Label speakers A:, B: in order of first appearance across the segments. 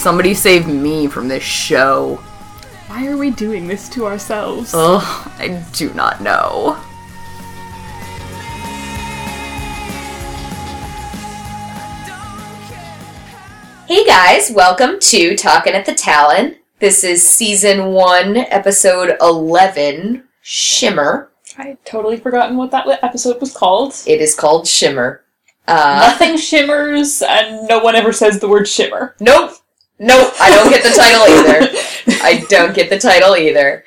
A: Somebody save me from this show.
B: Why are we doing this to ourselves?
A: Ugh, I do not know.
C: Hey guys, welcome to Talking at the Talon. This is season one, episode 11, Shimmer.
B: I totally forgotten what that episode was called.
C: It is called Shimmer. Uh,
B: Nothing shimmers, and no one ever says the word shimmer.
C: nope, nope, I don't get the title either. I don't get the title either.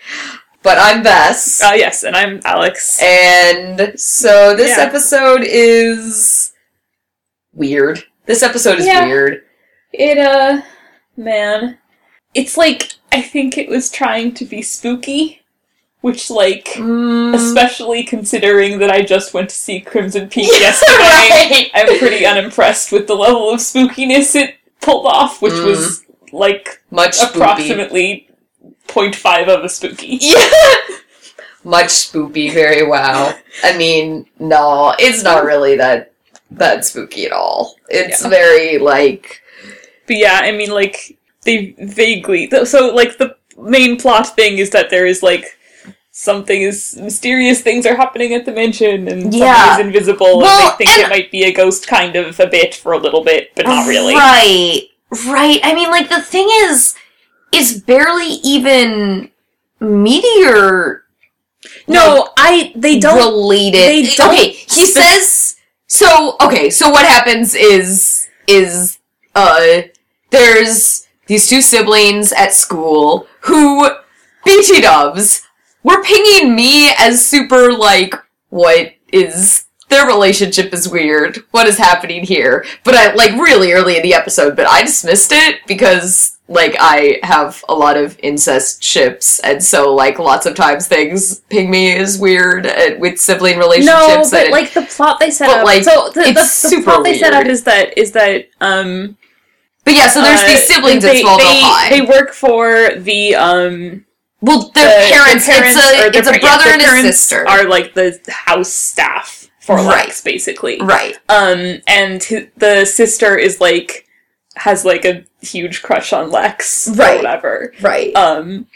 C: But I'm Bess.
B: Uh, yes, and I'm Alex.
C: And so this
B: Yeah.
C: episode is weird. This episode is
B: Yeah.
C: weird.
B: It, uh, man. It's like, I think it was trying to be spooky, which, like,
C: Mm,
B: especially considering that I just went to see Crimson Peak yesterday,
C: right.
B: I'm pretty unimpressed with the level of spookiness it pulled off, which
C: Mm.
B: was, like,
C: Much spoopy.
B: approximately 0.5 of a spooky.
C: Yeah. Much spoopy, very wow. I mean, no, it's not really that that spooky at all. It's
B: Yeah.
C: very like
B: But yeah, I mean, like, they vaguely. So, like, the main plot thing is that there is, like, something is. mysterious things are happening at the mansion, and
C: Yeah.
B: something is invisible,
C: Well,
B: and they think
C: and-
B: it might be a ghost kind of a bit for a little bit, but not really.
C: Right. Right. I mean like the thing is it's barely even meteor
B: No, I. They don't.
C: related.
B: they don't
C: okay, he
B: spe-
C: says so okay, so what happens is is uh there's these two siblings at school who BT dubs were pinging me as super like what is their relationship is weird. What is happening here? But I like really early in the episode, but I dismissed it because like I have a lot of incest ships, and so like lots of times things ping me as weird uh, with sibling relationships.
B: no, but
C: and-
B: like the plot they set
C: But,
B: up.
C: like,
B: so the, the,
C: it's
B: the
C: super
B: plot they set up is that is that um.
C: but yeah, so there's
B: uh,
C: these siblings
B: they,
C: at Smallville
B: they,
C: High.
B: They work for the um
C: well, their
B: the-
C: parents.
B: the parents
C: it's a it's a brother
B: yeah,
C: and a sister.
B: Are like the house staff for
C: Right.
B: Lex, basically.
C: right.
B: Um, and hi- the sister is like has like a huge crush on Lex or
C: Right.
B: whatever.
C: Right.
B: Um,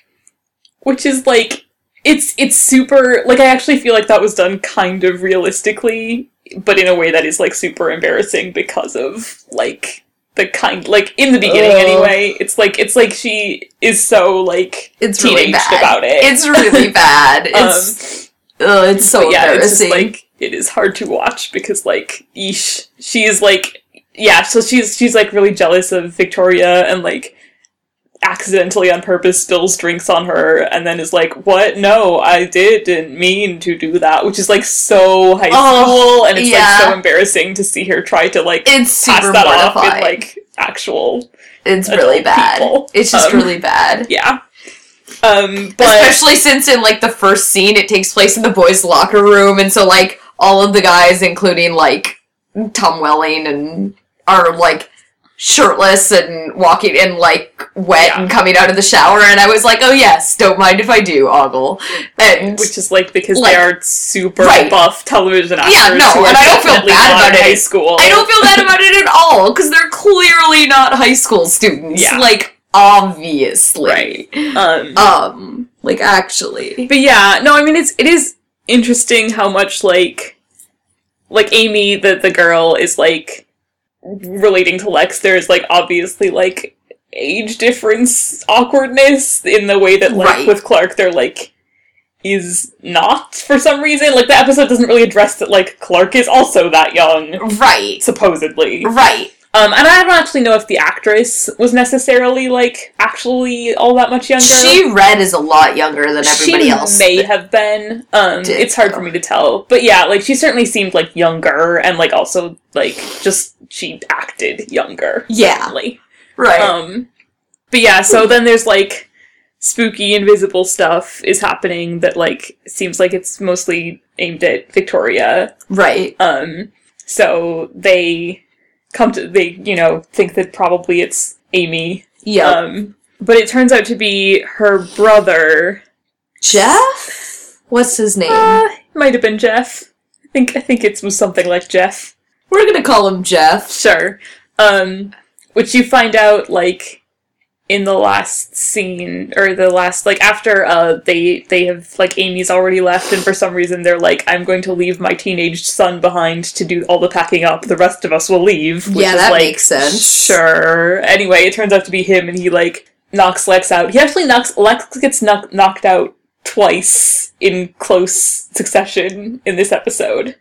B: which is like it's it's super like I actually feel like that was done kind of realistically, but in a way that is like super embarrassing because of like the kind like in the beginning
C: Ugh.
B: anyway. It's like it's like she is so like
C: it's really bad.
B: about it.
C: It's really bad. It's ugh, it's so
B: yeah, it's
C: embarrassing.
B: just like it is hard to watch because like eesh, she is like yeah, so she's she's like really jealous of Victoria and like accidentally on purpose spills drinks on her and then is like, What? No, I didn't mean to do that which is like so high
C: Oh,
B: school and it's
C: yeah.
B: like so embarrassing to see her try to like
C: it's
B: pass that off
C: mortifying.
B: in like actual
C: it's really bad.
B: people.
C: It's just
B: Um,
C: really bad.
B: yeah. Um but
C: Especially since in like the first scene it takes place in the boys' locker room and so like all of the guys, including like Tom Welling and are like shirtless and walking and like wet
B: Yeah.
C: and coming out of the shower and I was like, Oh yes, don't mind if I do, Ogle. And
B: which is like because
C: Like-
B: they are super
C: Right.
B: buff television actors.
C: Yeah, no, and I don't feel bad about it.
B: High school.
C: I don't feel bad about it at all because they're clearly not high school students.
B: Yeah.
C: Like obviously.
B: Right. Um,
C: Um, like actually.
B: but yeah, no, I mean it's it is interesting how much like like Amy, the the girl, is like relating to Lex. There's like obviously like age difference awkwardness in the way that like
C: Right.
B: with Clark they're like is not for some reason. Like the episode doesn't really address that like Clark is also that young,
C: Right.
B: supposedly.
C: Right.
B: Um, and I don't actually know if the actress was necessarily like actually all that much younger.
C: She read is a lot younger than everybody
B: she
C: else.
B: may have been. Um, it's hard for me to tell, but yeah, like she certainly seemed like younger, and like also like just she acted younger.
C: Yeah.
B: certainly.
C: right.
B: Um, but yeah, so then there's like spooky invisible stuff is happening that like seems like it's mostly aimed at Victoria.
C: right.
B: Um, so they come to they you know think that probably it's Amy.
C: Yep.
B: Um, but it turns out to be her brother.
C: Jeff? What's his name?
B: Uh, might have been Jeff. I think I think it was something like Jeff.
C: We're gonna call him Jeff.
B: Sure. Um, which you find out like in the last scene or the last like after uh they they have like Amy's already left and for some reason they're like I'm going to leave my teenage son behind to do all the packing up the rest of us will leave which
C: Yeah,
B: is
C: that
B: like
C: makes sense.
B: sure anyway it turns out to be him and he like knocks Lex out he actually knocks Lex gets knock, knocked out twice in close succession in this episode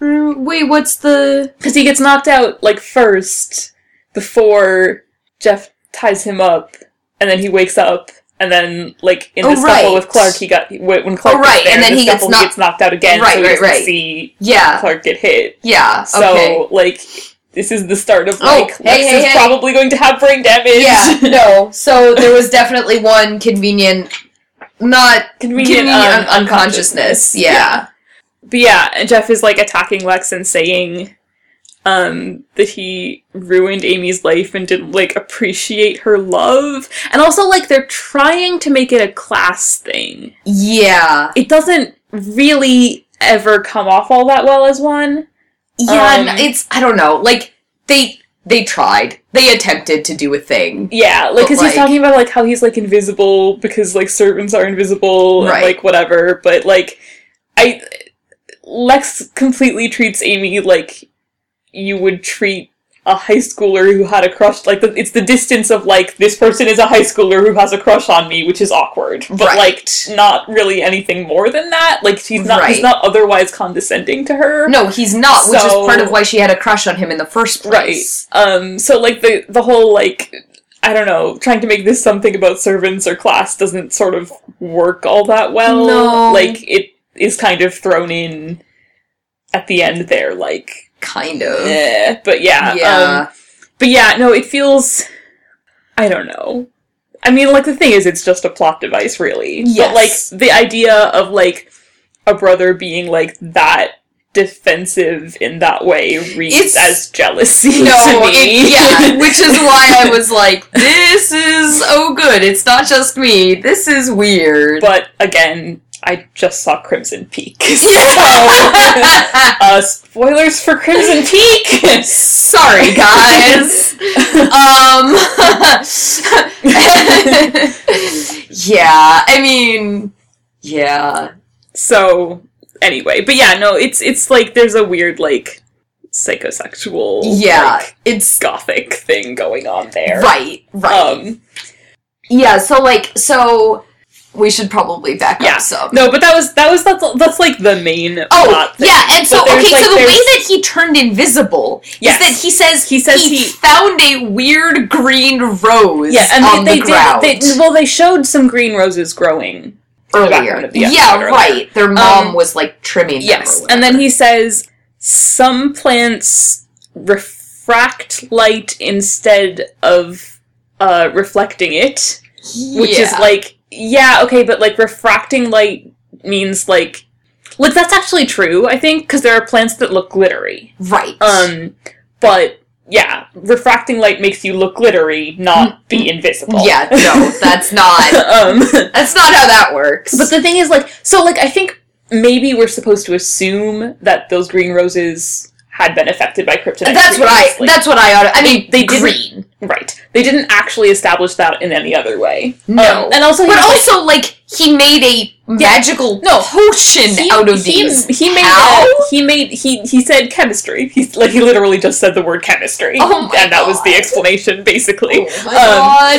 C: Wait, what's the?
B: because he gets knocked out like first before Jeff ties him up, and then he wakes up, and then like in the
C: Oh,
B: scuffle
C: right.
B: with Clark, he got when Clark
C: Oh,
B: gets
C: right,
B: there,
C: and then
B: the
C: he gets knocked-
B: gets knocked out again,
C: Right,
B: so he
C: right, right.
B: see
C: Yeah,
B: Clark get hit.
C: yeah.
B: So
C: okay.
B: like this is the start of
C: Oh,
B: like
C: hey,
B: Lex
C: hey,
B: is
C: hey.
B: probably going to have brain damage.
C: Yeah, no. So there was definitely one convenient, not
B: Convenient,
C: un-
B: um,
C: unconsciousness.
B: unconsciousness.
C: Yeah.
B: But yeah, and Jeff is like attacking Lex and saying um that he ruined Amy's life and didn't like appreciate her love. And also like they're trying to make it a class thing.
C: yeah,
B: It doesn't really ever come off all that well as one.
C: yeah.
B: Um,
C: it's I don't know. Like they they tried. They attempted to do a thing.
B: Yeah, like cuz
C: like-
B: he's talking about like how he's like invisible because like servants are invisible and
C: Right.
B: like whatever, but like I Lex completely treats Amy like you would treat a high schooler who had a crush like the, it's the distance of like this person is a high schooler who has a crush on me which is awkward but
C: Right.
B: like not really anything more than that like he's not he's not otherwise condescending to her
C: No, he's not, which is part of why she had a crush on him in the first
B: right
C: place.
B: um so like the the whole like i don't know trying to make this something about servants or class doesn't sort of work all that well
C: No.
B: like it is kind of thrown in at the end there like
C: Kind of.
B: eh. but yeah
C: Yeah.
B: um, but yeah no it feels i don't know i mean like the thing is it's just a plot device really
C: Yes.
B: but like the idea of like a brother being like that defensive in that way reads
C: It's-
B: as jealousy
C: No,
B: to me.
C: it, yeah, which is why I was like, this is oh good. It's not just me. This is weird.
B: but again, I just saw Crimson Peak. So, uh, spoilers for Crimson Peak!
C: Sorry, guys. um, yeah, I mean, yeah,
B: so, anyway, but yeah, no, it's it's like there's a weird, like, psychosexual,
C: yeah.
B: like,
C: it's
B: gothic thing going on there.
C: right, right.
B: Um,
C: yeah. So like, so we should probably back
B: Yeah.
C: up some.
B: no, but that was, that was, that's, that's like the main
C: Oh,
B: plot thing.
C: yeah, and so okay,
B: like,
C: so the way that he turned invisible
B: Yes.
C: is that he says
B: He says he-
C: found a weird green rose
B: Yeah, and they,
C: the
B: they did. They, well, they showed some green roses growing
C: earlier.
B: the
C: Yeah, right. Their mom
B: Um,
C: was like trimming.
B: Yes, and then he says some plants refract light instead of uh, reflecting it, which is like yeah, okay, but like refracting light means like like that's actually true. I think because there are plants that look glittery.
C: right.
B: Um, but yeah, refracting light makes you look glittery, not be invisible.
C: yeah, no, that's not.
B: um,
C: That's not how that works.
B: But the thing is, like, so, like, I think maybe we're supposed to assume that those green roses had been affected by kryptonite.
C: that's what I. That's what I. ought I mean,
B: They- they didn't-
C: green.
B: right. They didn't actually establish that in any other way.
C: No.
B: Um, and also,
C: But
B: was, like,
C: also, like, he made a magical
B: No,
C: potion
B: he,
C: out of
B: he,
C: these.
B: he made
C: How?
B: a, he made he he said chemistry. He like he literally just said the word chemistry,
C: Oh my
B: and that was the explanation basically.
C: Oh my
B: Um,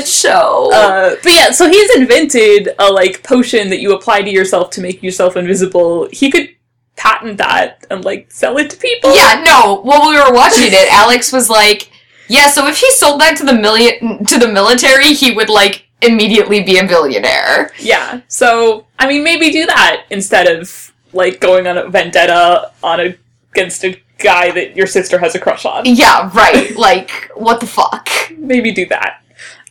C: god, show.
B: Uh, but yeah, so he's invented a like potion that you apply to yourself to make yourself invisible. He could patent that and like sell it to people.
C: yeah, no. While we were watching it, Alex was like, "Yeah, so if he sold that to the million to the military, he would like immediately be a billionaire."
B: Yeah. So I mean, maybe do that instead of like going on a vendetta on a, against a guy that your sister has a crush on.
C: Yeah, right. like, what the fuck?
B: Maybe do that.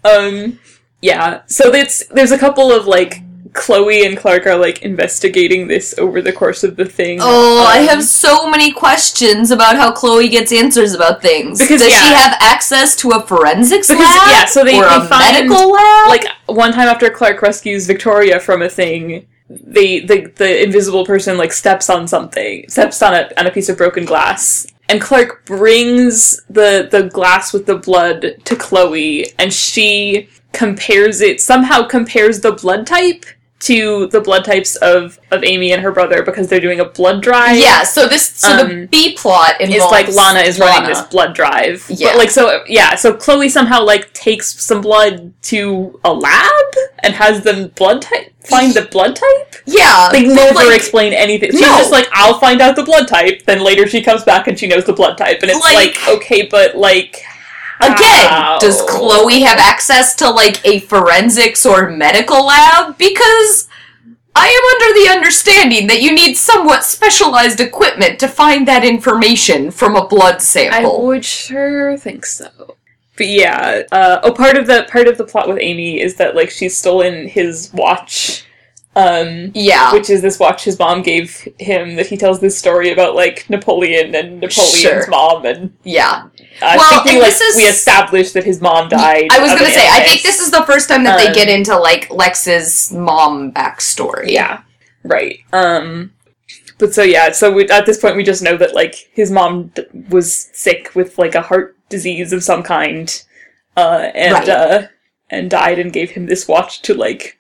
B: Um. Yeah. So it's there's a couple of like Chloe and Clark are like investigating this over the course of the thing.
C: Oh, I
B: Um,
C: have so many questions about how Chloe gets answers about things.
B: Because,
C: Does she
B: yeah.
C: have access to a forensics
B: Because,
C: lab?
B: yeah, so they-
C: or
B: they
C: a
B: find,
C: medical lab?
B: like one time after Clark rescues Victoria from a thing, they the the invisible person like steps on something, steps on a on a piece of broken glass, and Clark brings the the glass with the blood to Chloe, and she compares it somehow compares the blood type to the blood types of of Amy and her brother because they're doing a blood drive.
C: Yeah, so this so the
B: Um,
C: B plot
B: It's
C: involves
B: like Lana is running this blood drive.
C: Yeah.
B: But like so yeah, so Chloe somehow like takes some blood to a lab and has them blood type find the blood type?
C: Yeah,
B: They never
C: like,
B: explain anything. She's
C: No.
B: just like, I'll find out the blood type. Then later she comes back and she knows the blood type, and it's like,
C: Like-
B: okay, but like,
C: Again, does Chloe have access to like a forensics or medical lab? Because I am under the understanding that you need somewhat specialized equipment to find that information from a blood sample.
B: I would sure think so. But yeah, uh, oh, part of the part of the plot with Amy is that like she's stolen his watch. Um,
C: yeah.
B: which is this watch his mom gave him that he tells this story about like Napoleon and Napoleon's
C: Sure.
B: mom and
C: yeah.
B: I
C: Well,
B: think we like
C: this is-
B: we established that his mom died.
C: I was gonna say, I think this is the first time that they
B: Um,
C: get into like Lex's mom backstory.
B: yeah, right. Um, but so yeah, so we, at this point we just know that like his mom d- was sick with like a heart disease of some kind, uh, and
C: Right.
B: uh, and died and gave him this watch to like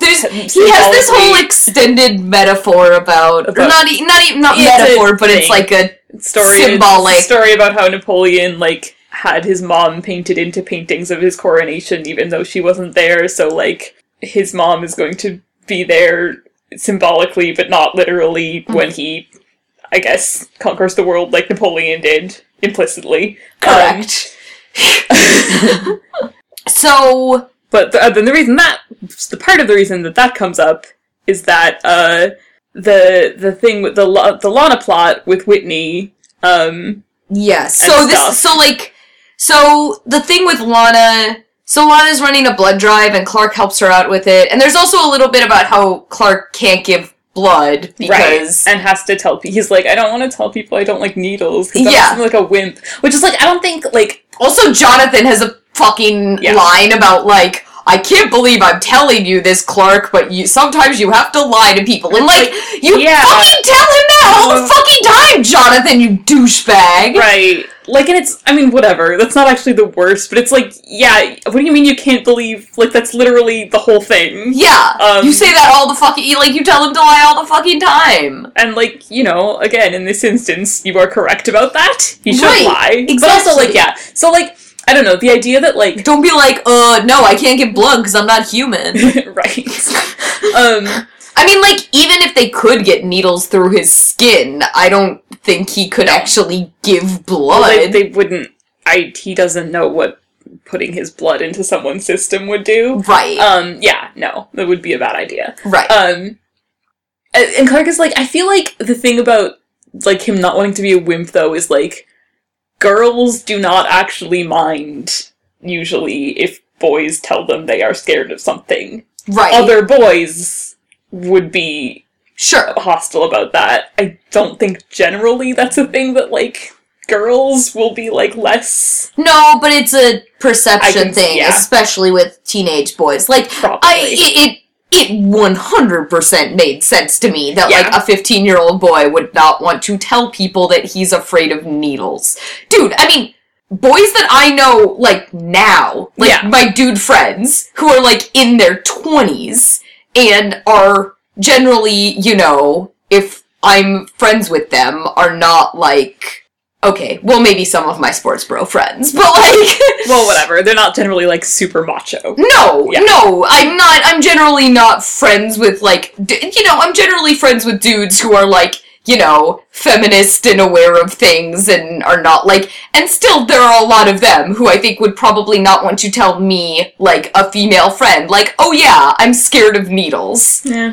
C: There's he has this whole extended metaphor about,
B: About-
C: not e- not even not metaphor, but it's like a
B: story
C: Symbolic.
B: story about how Napoleon like had his mom painted into paintings of his coronation even though she wasn't there so like his mom is going to be there symbolically but not literally
C: Mm-hmm.
B: when he I guess conquers the world like Napoleon did implicitly Um,
C: correct. so
B: but the, uh, then the reason that the part of the reason that that comes up is that uh the the thing with the the Lana plot with Whitney um
C: yes, so
B: stuff.
C: this so like so the thing with Lana. So Lana's running a blood drive, and Clark helps her out with it. And there's also a little bit about how Clark can't give blood because
B: right and has to tell people he's like i don't want to tell people i don't like needles
C: Yeah.
B: like a wimp which is like i don't think like
C: Also, Jonathan has a fucking
B: Yeah.
C: line about like, I can't believe I'm telling you this, Clark, but you sometimes you have to lie to people, and like, you
B: yeah.
C: fucking tell him that all the
B: Uh,
C: fucking time, Jonathan, you douchebag.
B: right. Like and it's i mean whatever. That's not actually the worst but it's like yeah what do you mean you can't believe like that's literally the whole thing?
C: Yeah,
B: Um,
C: you say that all the fucking, like, you tell him to lie all the fucking time.
B: and like you know again in this instance you are correct about that. He should
C: Right,
B: lie. But also like yeah. So like i don't know the idea that like
C: Don't be like, uh, no, I can't get blood because I'm not human.
B: right um
C: I mean, like, even if they could get needles through his skin, I don't think he could actually give blood.
B: Well, they, they wouldn't. I he doesn't know what putting his blood into someone's system would do.
C: right,
B: Um, yeah, no, that would be a bad idea.
C: right.
B: Um, and and Clark is like, I feel like the thing about like him not wanting to be a wimp though is like, girls do not actually mind usually if boys tell them they are scared of something.
C: right.
B: Other boys would be
C: sure.
B: hostile about that. I don't think generally that's a thing that like girls will be like less
C: No, but it's a perception
B: can-
C: thing,
B: yeah.
C: especially with teenage boys. Like,
B: probably.
C: I it it it one hundred percent made sense to me that like a fifteen year old boy would not want to tell people that he's afraid of needles, dude. I mean. Boys that I know, like now, like
B: Yeah.
C: my dude friends, who are like in their 20s and are generally, you know, if I'm friends with them, are not like, okay, well, maybe some of my sports bro friends, but like,
B: well, whatever. They're not generally like super macho.
C: no,
B: Yeah.
C: no, I'm not. I'm generally not friends with like, d- you know, I'm generally friends with dudes who are like, you know, feminist and aware of things and are not like, and still there are a lot of them who I think would probably not want to tell me, like, a female friend, like, oh yeah, I'm scared of needles.
B: Yeah,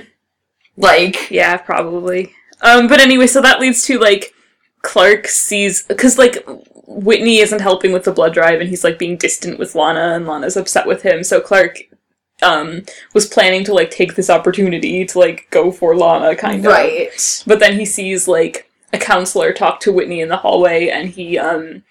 C: Like,
B: yeah, probably. Um, but anyway, so that leads to like Clark sees because like Whitney isn't helping with the blood drive, and he's like being distant with Lana, and Lana's upset with him. So Clark um was planning to like take this opportunity to like go for Lana, kind of.
C: right.
B: But then he sees like a counselor talk to Whitney in the hallway and he um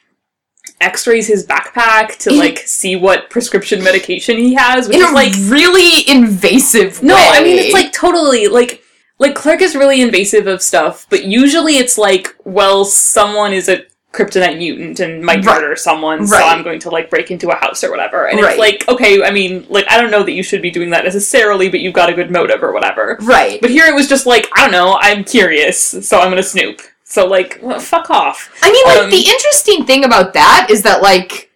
B: x-rays his backpack to like see what prescription medication he has, which
C: In
B: is like
C: really invasive
B: No, I mean it's like totally like like Clark is really invasive of stuff, but usually it's like, well, someone is a kryptonite mutant and might
C: Right.
B: murder someone, so I'm going to like break into a house or whatever. And
C: Right.
B: it's like, okay, I mean, like I don't know that you should be doing that necessarily, but you've got a good motive or whatever.
C: Right.
B: But here it was just like, I don't know, I'm curious, so I'm gonna snoop. So like, well, fuck off.
C: I mean, like,
B: Um,
C: the interesting thing about that is that, like,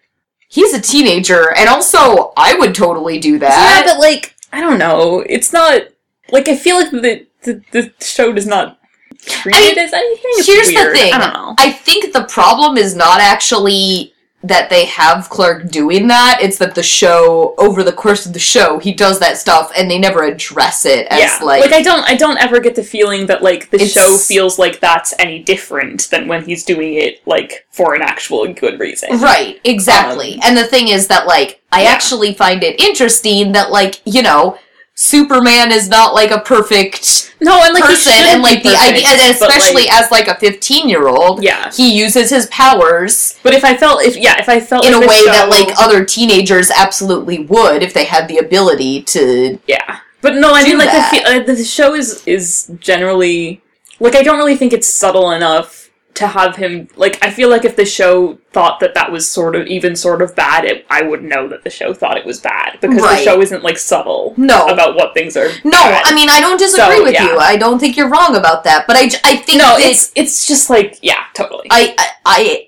C: he's a teenager, and also, I would totally do that.
B: yeah, but like, I don't know. It's not like I feel like the the, the show does not treat
C: I mean,
B: it as anything. It's
C: Here's
B: weird.
C: the thing.
B: I don't know.
C: I think the problem is not actually that they have Clark doing that. It's that the show, over the course of the show, he does that stuff, and they never address it as
B: yeah,
C: like,
B: I don't I don't ever get the feeling that like the show feels like that's any different than when he's doing it like for an actual good reason.
C: Right, exactly.
B: Um,
C: and the thing is that, like, I
B: Yeah.
C: actually find it interesting that, like, you know, Superman is not like a perfect
B: No, and like
C: person, and like the
B: perfect,
C: idea, and especially
B: like,
C: as like a fifteen-year-old,
B: yeah.
C: he uses his powers
B: But if I felt if yeah if I felt
C: in a way
B: the
C: that like other teenagers absolutely would if they had the ability to.
B: Yeah, but no, I mean like feel, uh, the show is is generally like I don't really think it's subtle enough to have him like I feel like if the show thought that that was sort of even sort of bad, it, I would know that the show thought it was bad because the show isn't like subtle
C: No.
B: about what things are.
C: No,
B: bad.
C: I mean I don't disagree
B: So,
C: with
B: yeah.
C: you. I don't think you're wrong about that, but I, I think
B: no, it's it's just like yeah, totally.
C: I I I,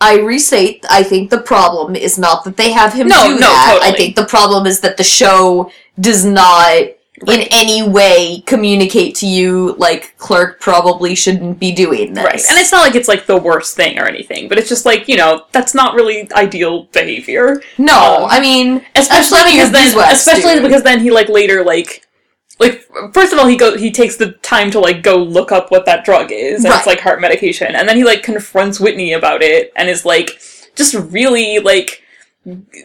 C: I restate. I think the problem is not that they have him
B: No,
C: do
B: no,
C: that. I think the problem is that the show does not. In any way, communicate to you like Clark probably shouldn't be doing this.
B: Right, and it's not like it's like the worst thing or anything, but it's just like you know that's not really ideal behavior.
C: no.
B: um,
C: I mean,
B: especially because then,
C: beeswax,
B: especially
C: dude.
B: because then he like later like like first of all he go he takes the time to like go look up what that drug is and
C: Right.
B: it's like heart medication and then he like confronts Whitney about it and is like just really like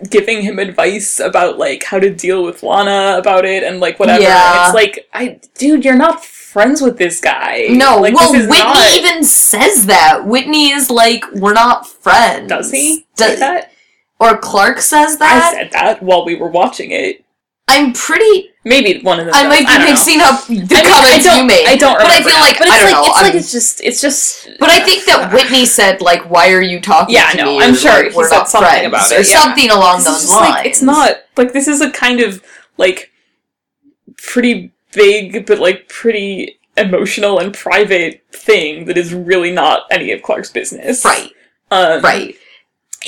B: giving him advice about like how to deal with Lana about it and like whatever
C: Yeah.
B: it's like I dude you're not friends with this guy
C: no.
B: like,
C: well,
B: this is
C: Whitney
B: not-
C: even says that. Whitney is like, "We're not friends."
B: does he
C: Does
B: say that
C: Or Clark says that?
B: I said that while we were watching it
C: I'm pretty.
B: maybe one of them
C: I might be mixing up the
B: I mean,
C: comments
B: I don't,
C: you made.
B: I don't
C: but I feel like
B: but it's
C: I don't
B: like
C: know.
B: it's
C: I'm-
B: like it's just it's just.
C: But I think that Whitney said like, "Why are you talking
B: Yeah,
C: to
B: no,
C: me?"
B: I'm
C: Or,
B: sure
C: like,
B: he said
C: not
B: something about
C: or
B: it, yeah.
C: something along those lines.
B: like it's not like this is a kind of like pretty big but like pretty emotional and private thing that is really not any of Clark's business.
C: right,
B: Um,
C: right,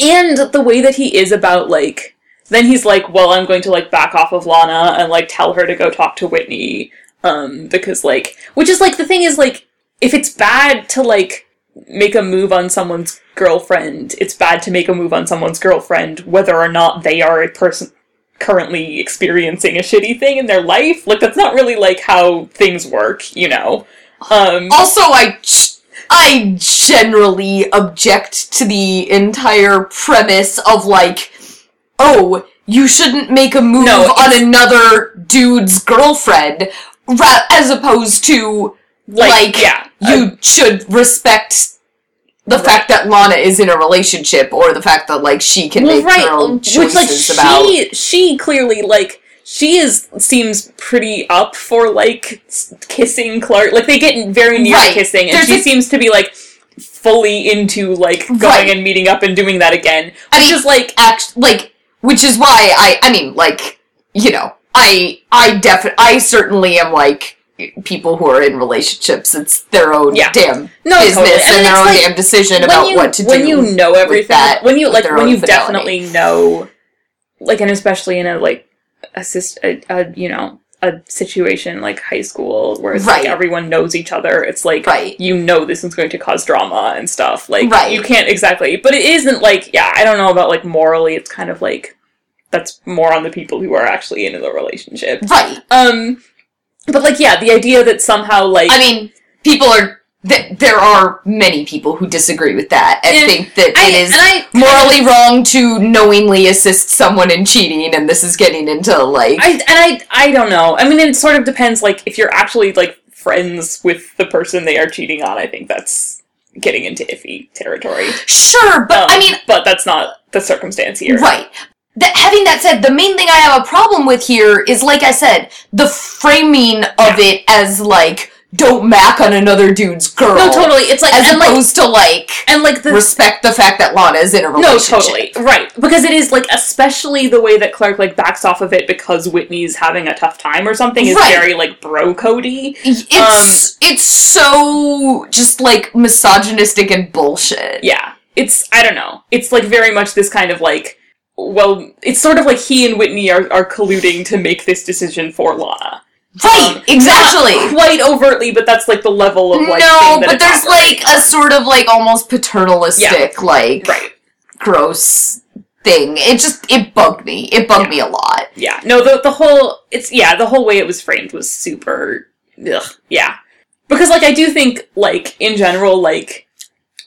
B: and the way that he is about like then he's like well i'm going to like back off of lana and like tell her to go talk to whitney um because like which is like the thing is like if it's bad to like make a move on someone's girlfriend it's bad to make a move on someone's girlfriend whether or not they are a person currently experiencing a shitty thing in their life. Like that's not really like how things work you know? Um
C: Also, I I generally object to the entire premise of like, oh, you shouldn't make a move
B: No,
C: on another dude's girlfriend, ra- as opposed to
B: like,
C: like,
B: yeah
C: you should respect the fact that Lana is in a relationship, or the fact that like she can make her own
B: which
C: choices
B: like
C: about.
B: she she clearly like she is seems pretty up for like kissing Clark. Like they get very near
C: Right.
B: kissing, and
C: There's
B: she
C: a-
B: seems to be like fully into like going
C: Right.
B: and meeting up and doing that again, which
C: I mean,
B: is like
C: act like which is why I I mean like you know I I definitely I certainly am like people who are in relationships it's their own
B: Yeah.
C: damn
B: no
C: business
B: totally. Mean,
C: and their own
B: like,
C: damn decision about
B: you
C: what to do
B: when you know everything
C: that,
B: when you like when you
C: fidelity.
B: definitely know like and especially in a like assist a, a you know a situation like high school where it's
C: Right.
B: like everyone knows each other it's like
C: Right.
B: you know this is going to cause drama and stuff like
C: Right.
B: you can't exactly but it isn't like yeah i don't know about like morally it's kind of like that's more on the people who are actually in the relationship
C: right
B: um but like yeah the idea that somehow like
C: I mean people are th- there are many people who disagree with that and
B: And
C: think that
B: I,
C: it is
B: I
C: morally wrong to knowingly assist someone in cheating and this is getting into like
B: I and I I don't know. I mean, it sort of depends. Like, if you're actually like friends with the person they are cheating on, I think that's getting into iffy territory.
C: sure but
B: Um,
C: I mean
B: but that's not the circumstance here.
C: Right. That, having that said, the main thing I have a problem with here is, like I said, the framing of it as like don't mac on another dude's girl.
B: No, totally. It's like
C: As
B: and like
C: opposed to like
B: and like the
C: respect the fact that Lana is in a relationship.
B: no, totally right because it is like especially the way that Clark like backs off of it because Whitney's having a tough time or something is
C: Right.
B: very like bro Cody.
C: It's um, it's so just like misogynistic and bullshit.
B: Yeah, it's I don't know. It's like very much this kind of like well, it's sort of like he and Whitney are are colluding to make this decision for Lana.
C: Right,
B: Um,
C: exactly.
B: Quite overtly, but that's like the level of like
C: no, but there's like a sort of like almost paternalistic, like
B: right.
C: gross thing. It just it bugged me. It bugged
B: Yeah.
C: me a lot.
B: Yeah, no, the the whole it's yeah, the whole way it was framed was super, ugh, yeah, because like I do think like in general like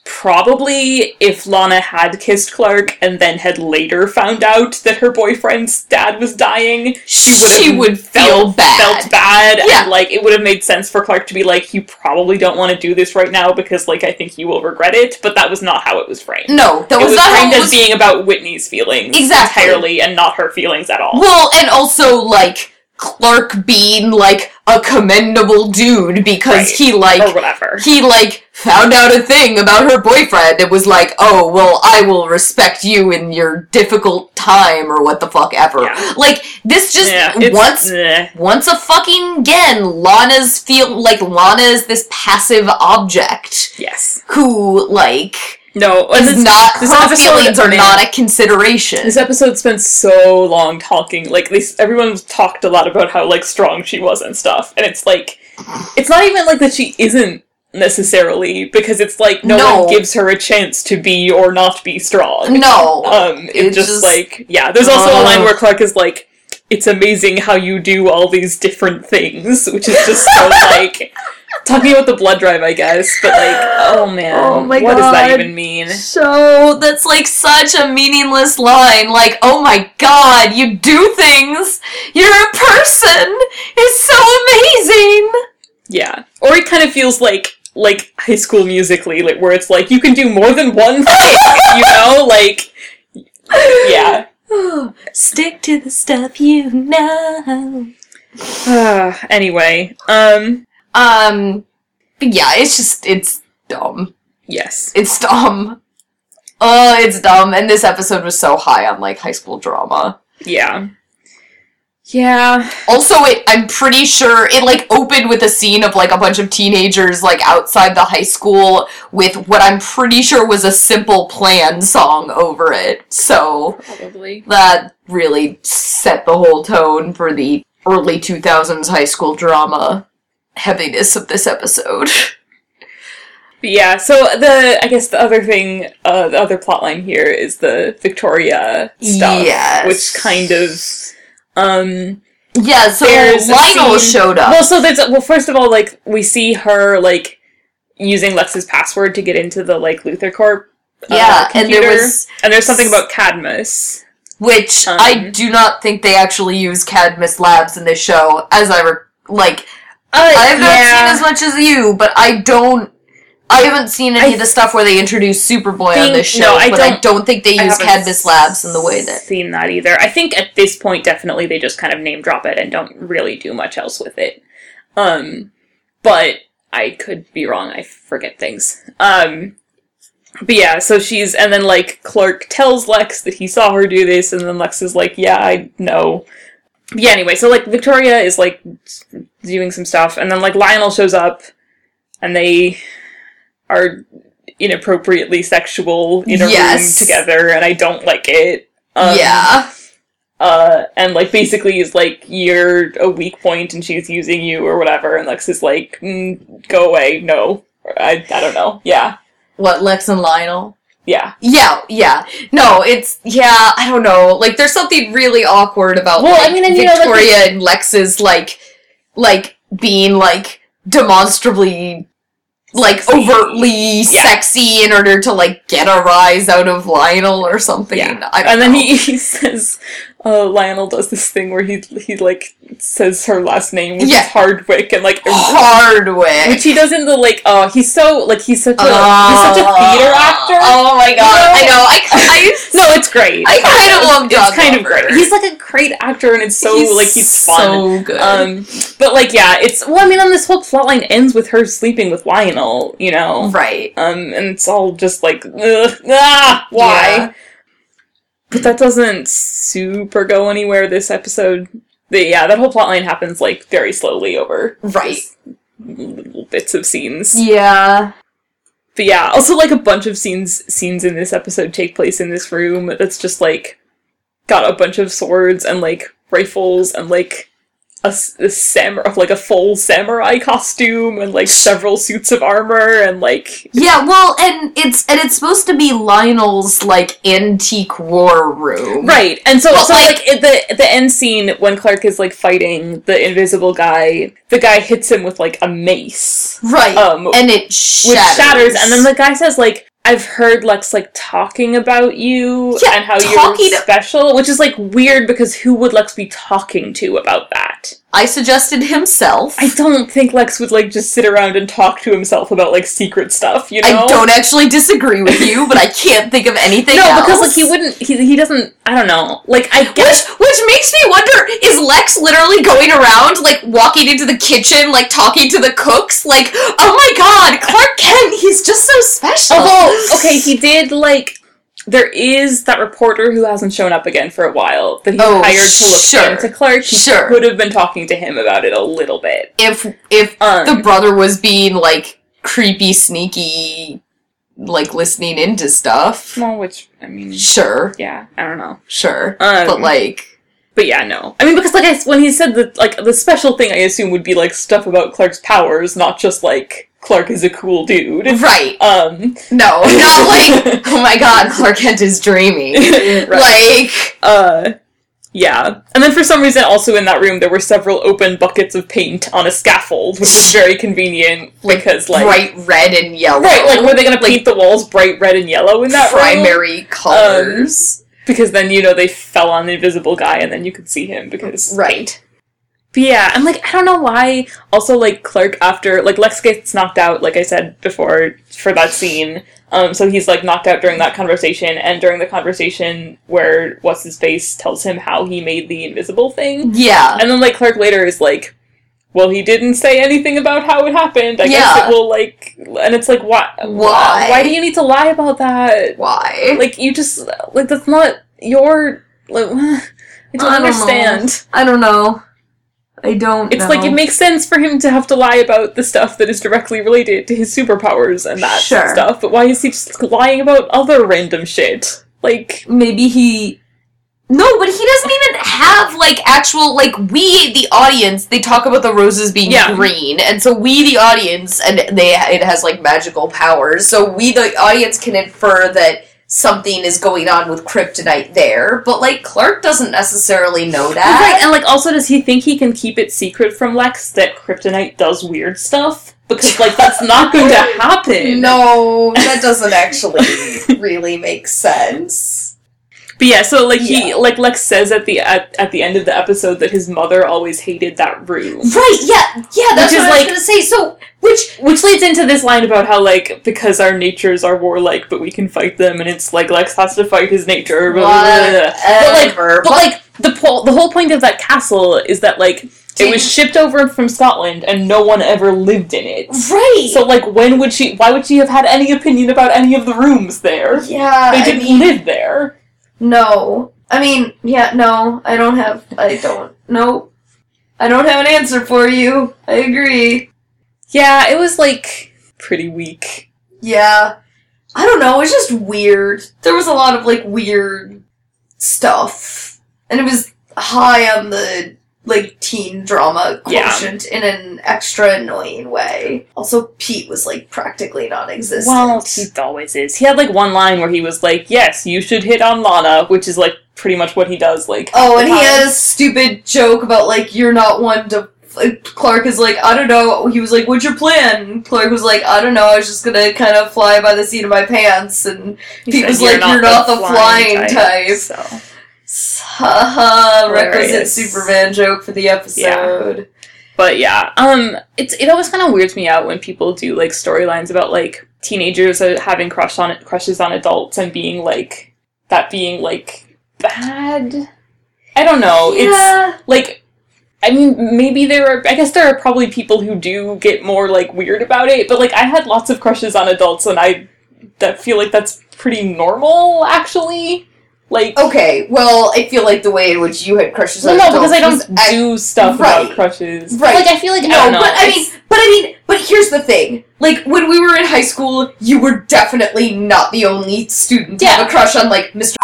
B: probably if Lana had kissed Clark and then had later found out that her boyfriend's dad was dying, she would have
C: She would feel bad.
B: felt bad,
C: Yeah.
B: and like it would have made sense for Clark to be like, you probably don't want to do this right now because like I think you will regret it, but that was not how it was framed.
C: No, that was,
B: was,
C: not how
B: framed
C: it
B: as being about Whitney's feelings
C: Exactly.
B: entirely and not her feelings at all.
C: well, and also like Clark being like a commendable dude because
B: Right.
C: he like
B: or whatever.
C: he like found out a thing about her boyfriend and was like, "Oh, well, I will respect you in your difficult time or what the fuck ever."
B: Yeah.
C: Like this just
B: yeah,
C: once
B: eh.
C: once a fucking again, Lana's feel like Lana is this passive object
B: Yes.
C: who like
B: No, and
C: is
B: this,
C: not
B: this
C: feelings are not a consideration.
B: This episode spent so long talking. Like, this, everyone talked a lot about how like strong she was and stuff, and it's like, it's not even like that she isn't necessarily because it's like no,
C: No.
B: one gives her a chance to be or not be strong.
C: no,
B: Um, it
C: It's
B: just,
C: just-
B: like yeah. There's also a line where Clark is like, "It's amazing how you do all these different things," which is just so like talking about the blood drive, I guess. But like, oh man,
C: Oh my
B: what does that even mean?
C: So that's like such a meaningless line. Like, oh my god, you do things. You're a person. It's so amazing.
B: Yeah. Or it kind of feels like like high school musically, like where it's like you can do more than one thing, you know? Like yeah.
C: Stick to the stuff you know.
B: anyway, um
C: Um, but yeah, it's just it's dumb.
B: yes.
C: It's dumb. Oh, it's dumb. And this episode was so high on like high school drama.
B: Yeah. Yeah.
C: Also, it I'm pretty sure it like opened with a scene of like a bunch of teenagers like outside the high school with what I'm pretty sure was a simple plan song over it. So
B: Probably.
C: that really set the whole tone for the early 2000s high school drama heaviness of this episode.
B: Yeah, so the I guess the other thing, uh the other plotline here is the Victoria stuff.
C: Yes.
B: Which kind of um
C: yeah, so Lionel showed up.
B: Well, so there's well, first of all, like we see her like using Lex's password to get into the like LuthorCorp. uh,
C: yeah, and there
B: computer.
C: was
B: and there's something about Cadmus.
C: which
B: Um,
C: I do not think they actually use Cadmus Labs in this show, as I re- like. I have not seen as much as you, but I don't. I haven't seen any
B: I
C: of the stuff where they introduce Superboy on
B: think-
C: this show,
B: no, I
C: but I
B: don't-
C: don't think they use Cadmus Labs in the way that.
B: seen that either. I think at this point, definitely they just kind of name drop it and don't really do much else with it. Um, but I could be wrong. I forget things. Um, but yeah, so she's and then like Clark tells Lex that he saw her do this, and then Lex is like, "Yeah, I know." Yeah. Anyway, so like Victoria is like doing some stuff, and then like Lionel shows up, and they are inappropriately sexual in a
C: Yes.
B: room together, and I don't like it. Um,
C: yeah,
B: uh, and like basically is like you're a weak point and she's using you or whatever, and Lex is like, mm, go away, no, I I don't know, yeah,
C: what Lex and Lionel?
B: Yeah.
C: Yeah, yeah. No, it's yeah. I don't know. Like, there's something really awkward about
B: Well,
C: like,
B: I mean, and, you know, like,
C: Victoria and Lex's like, like being like demonstrably. Like
B: Sexy.
C: overtly
B: Yeah.
C: sexy in order to like get a rise out of Lionel or something.
B: Yeah, and then he, he says, uh, Lionel does this thing where he he like says her last name, which
C: Yeah.
B: is Hardwick, and like
C: Hardwick.
B: which he does in the like oh he's so like he's such a he's such a theater actor.
C: Oh my god! I know. I, I,
B: No, it's great.
C: I kind of love John
B: It's kind of great. He's like a great actor, and it's so like he's fun.
C: so good.
B: Um, but like yeah, it's well. I mean, then this whole plotline ends with her sleeping with Lionel. You know,
C: right.
B: um, and it's all just like ugh, ah, why?
C: Yeah.
B: But that doesn't super go anywhere this episode. The, yeah, that whole plotline happens like very slowly over
C: Right.
B: little bits of scenes.
C: Yeah.
B: But yeah, also like a bunch of scenes scenes in this episode take place in this room that's just like got a bunch of swords and like rifles and like a, a samurai like a full samurai costume and like several suits of armor and like
C: Yeah, well, and it's and it's supposed to be Lionel's like antique war room.
B: right and so
C: Well,
B: so
C: like-
B: like, the the end scene when Clark is like fighting the invisible guy the guy hits him with like a mace
C: Right.
B: um
C: and it
B: which
C: shatters.
B: shatters and then the guy says like I've heard Lex like talking about you
C: Yeah,
B: and how you're special, which is like weird because who would Lex be talking to about that?
C: I suggested himself.
B: I don't think Lex would like just sit around and talk to himself about like secret stuff, you know?
C: I don't actually disagree with you, but I can't think of anything
B: No,
C: else.
B: because like he wouldn't he, he doesn't I don't know. Like I
C: Which,
B: guess
C: which makes me wonder, is Lex literally going around, like, walking into the kitchen, like, talking to the cooks? Like, oh my god, Clark Kent, he's just so special.
B: Although, okay, he did like there is that reporter who hasn't shown up again for a while that he
C: Oh,
B: hired to look
C: sure,
B: into Clark. He
C: sure.
B: could have been talking to him about it a little bit.
C: If, if
B: Um,
C: the brother was being, like, creepy, sneaky, like, listening into stuff,
B: well, which I mean,
C: sure,
B: yeah, I don't know.
C: sure.
B: Um,
C: but, like,
B: But yeah, no. I mean, because like I, when he said that, like the special thing, I assume would be like stuff about Clark's powers, not just like Clark is a cool dude.
C: right.
B: Um,
C: No, not like, oh my god, Clark Kent is dreaming.
B: right.
C: Like,
B: uh, yeah. And then for some reason, also in that room, there were several open buckets of paint on a scaffold, which is very convenient because like
C: bright red and yellow.
B: right, like were they gonna paint the walls bright red and yellow in that room?
C: primary colors.
B: Because then you know they fell on the invisible guy, and then you could see him because
C: right.
B: But yeah, and like I don't know why. Also, like Clark after like Lex gets knocked out, like I said before for that scene. Um, so he's like knocked out during that conversation, and during the conversation where what's his face tells him how he made the invisible thing,
C: Yeah.
B: and then like Clark later is like, "Well, he didn't say anything about how it happened. I guess
C: Yeah.
B: it will like," and it's like, "Why?
C: Why?
B: Why do you need to lie about that?
C: Why?
B: Like you just like that's not your like." I don't
C: don't know.
B: understand.
C: I don't know. I don't.
B: It's like it makes sense for him to have to lie about the stuff that is directly related to his superpowers and that
C: Sure.
B: stuff, but why is he just lying about other random shit? Like,
C: maybe he. No, but he doesn't even have like actual like we the audience. They talk about the roses being
B: Yeah.
C: green, and so we the audience, and they it has like magical powers. So we the audience can infer that something is going on with kryptonite there. But like Clark doesn't necessarily know that.
B: right, and like, also, does he think he can keep it secret from Lex that Kryptonite does weird stuff? Because, like, that's not going to happen.
C: No, that doesn't actually really make sense.
B: But yeah, so like he, like Lex says at the at, at the end of the episode that his mother always hated that room.
C: Right, yeah, yeah, that's
B: Which is
C: what I was
B: like-
C: gonna say. So, which,
B: Which leads into this line about how, like, because our natures are warlike, but we can fight them, and it's like Lex has to fight his nature. blah, blah, blah. But like, but like the po- the whole point of that castle is that like it was shipped over from Scotland, and no one ever lived in it.
C: right.
B: So like, when would she? Why would she have had any opinion about any of the rooms there?
C: yeah,
B: They didn't
C: mean,
B: live there.
C: No. I mean, yeah, no, I don't have, I don't, no. I don't have an answer for you. I agree.
B: Yeah, it was like pretty weak.
C: Yeah. I don't know, It was just weird. There was a lot of, like, weird stuff. And it was high on the, like, teen drama
B: Yeah.
C: quotient in an extra annoying way. Also, Pete was, like, practically non existent.
B: Well, Pete always is. He had like one line where he was like, "Yes, you should hit on Lana," which is like pretty much what he does. Like,
C: Oh, and he had a stupid joke about like you're not one to. Clark is like, I don't know. He was like, "What's your plan?" Clark was like, "I don't know. I was just gonna kind of fly by the seat of my pants." And
B: He
C: Pete was like, "You're not the flying type."
B: So
C: Haha, requisite Superman joke for the episode. Yeah.
B: But yeah, um, it's it always kind of weirds me out when people do like storylines about like teenagers uh, having crush on crushes on adults and being like that being like bad. I don't know. It's
C: Yeah.
B: like I mean, maybe there are. I guess there are probably people who do get more like weird about it. But like, I had lots of crushes on adults, and I that feel like that's pretty normal, actually. Like,
C: Okay, well, I feel like the way in which you had crushes
B: well,
C: on
B: no, because I don't
C: was
B: do stuff
C: right.
B: about crushes.
C: Right.
B: Like, I feel like I
C: No,
B: don't know.
C: but I mean, but I mean, but here's the thing. Like when we were in high school, you were definitely not the only student to have a crush on like Mr.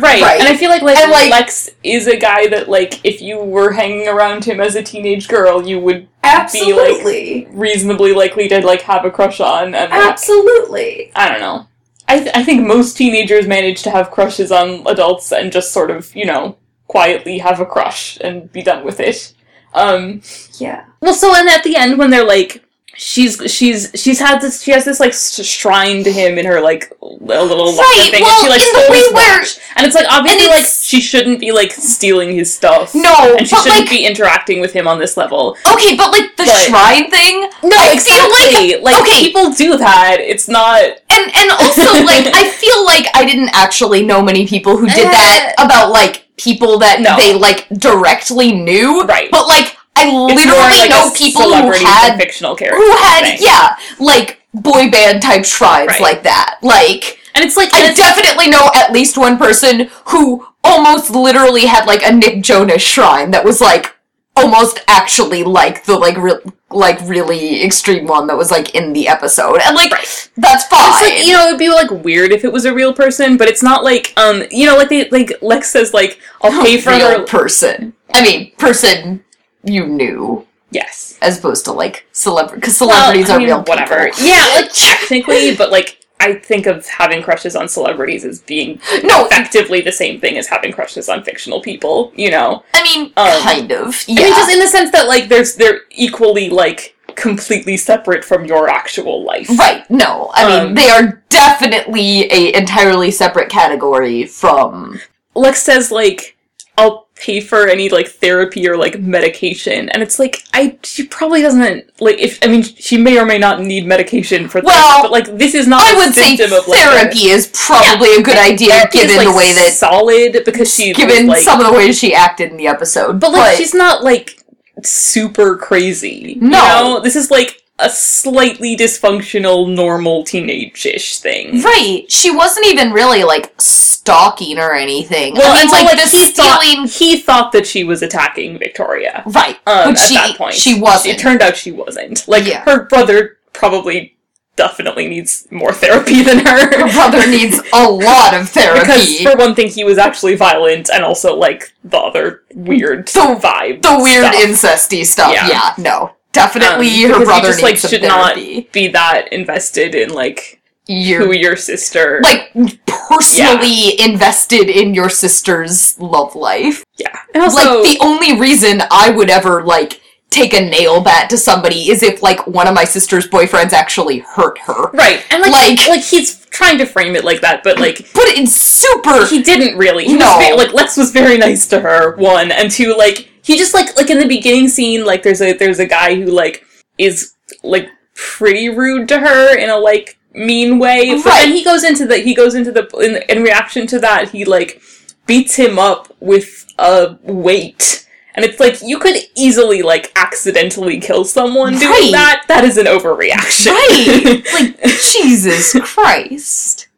B: Right.
C: Right.
B: And I feel like, like
C: And, like-
B: Lex is a guy that like if you were hanging around him as a teenage girl, you would
C: Absolutely,
B: reasonably likely to like have a crush on and like,
C: absolutely.
B: I don't know. I th- I think most teenagers manage to have crushes on adults and just sort of, you know, quietly have a crush and be done with it. Um
C: Yeah.
B: well so and at the end when they're like she's she's she's had this she has this like shrine to him in her like a little
C: Right,
B: thing
C: well,
B: and she like stole his
C: where-
B: and it's like obviously
C: and
B: like she shouldn't be like stealing his stuff
C: No,
B: and she shouldn't
C: like,
B: be interacting with him on this level
C: okay, but like the
B: But-
C: shrine thing.
B: no
C: I
B: exactly
C: feel
B: like,
C: okay.
B: people do that it's not
C: And and also like I feel like I didn't actually know many people who did that eh. about like people that
B: No.
C: they like directly knew.
B: Right.
C: But like I
B: it's
C: literally
B: like
C: know people who had
B: fictional character
C: who had
B: thing.
C: yeah like boy band type shrines
B: Right.
C: like that. Like
B: and it's like
C: I
B: it's-
C: definitely know at least one person who almost literally had like a Nick Jonas shrine that was like almost actually like the like real like really extreme one that was like in the episode and like that's fine.
B: It's like you know, it'd be like weird if it was a real person, but it's not like um, you know, like they like Lex says like I'll pay for
C: real
B: her.
C: person. I mean, person you knew
B: Yes,
C: as opposed to like celebrity because
B: well,
C: celebrities
B: I
C: are real
B: whatever.
C: people.
B: Yeah, like technically, but like I think of having crushes on celebrities as being
C: No,
B: effectively the same thing as having crushes on fictional people. You know,
C: I mean,
B: Um,
C: kind of. Yeah.
B: I mean, just in the sense that like there's they're equally like completely separate from your actual life.
C: Right. No. I mean,
B: Um,
C: they are definitely a entirely separate category from.
B: Lex says like I'll pay for any like therapy or like medication and it's like I she probably doesn't like if I mean she may or may not need medication for
C: Well,
B: this, but like this is not
C: I
B: a
C: would say
B: of like
C: therapy is probably a good idea given the way that
B: solid because she was,
C: given
B: like,
C: some of the ways she acted in the episode.
B: but like she's not like super crazy.
C: No.
B: You know? This is like a slightly dysfunctional normal teenage-ish thing.
C: right. She wasn't even really like stalking or anything.
B: Well,
C: I mean, like,
B: like
C: the
B: he thought, he thought that she was attacking Victoria.
C: Right.
B: um, at
C: she
B: that point.
C: she wasn't.
B: It turned out she wasn't. Like
C: Yeah.
B: her brother probably definitely needs more therapy than
C: Her
B: her.
C: brother needs a lot of therapy.
B: because for one thing, he was actually violent, and also like the other weird
C: The-
B: vibe,
C: the weird
B: stuff.
C: incesty stuff.
B: Yeah.
C: Yeah. no. Definitely
B: Um,
C: her brother
B: just
C: needs
B: like should
C: therapy.
B: not be that invested in like
C: You're
B: who your sister.
C: like personally invested in your sister's love life.
B: yeah, and also
C: like the only reason I would ever like take a nail bat to somebody is if like one of my sister's boyfriends actually hurt her.
B: right, and like,
C: like-
B: like he's trying to frame it like that, but like
C: But it's super
B: he didn't really. He
C: No.
B: was very, like Lex was very nice to her. One and two, like he just like like in the beginning scene, like there's a there's a guy who like is like pretty rude to her in a like mean way. But
C: Right.
B: then he goes into the he goes into the in, in reaction to that he like beats him up with a weight. And it's like you could easily like accidentally kill someone doing that. That is an overreaction.
C: Right. like Jesus Christ.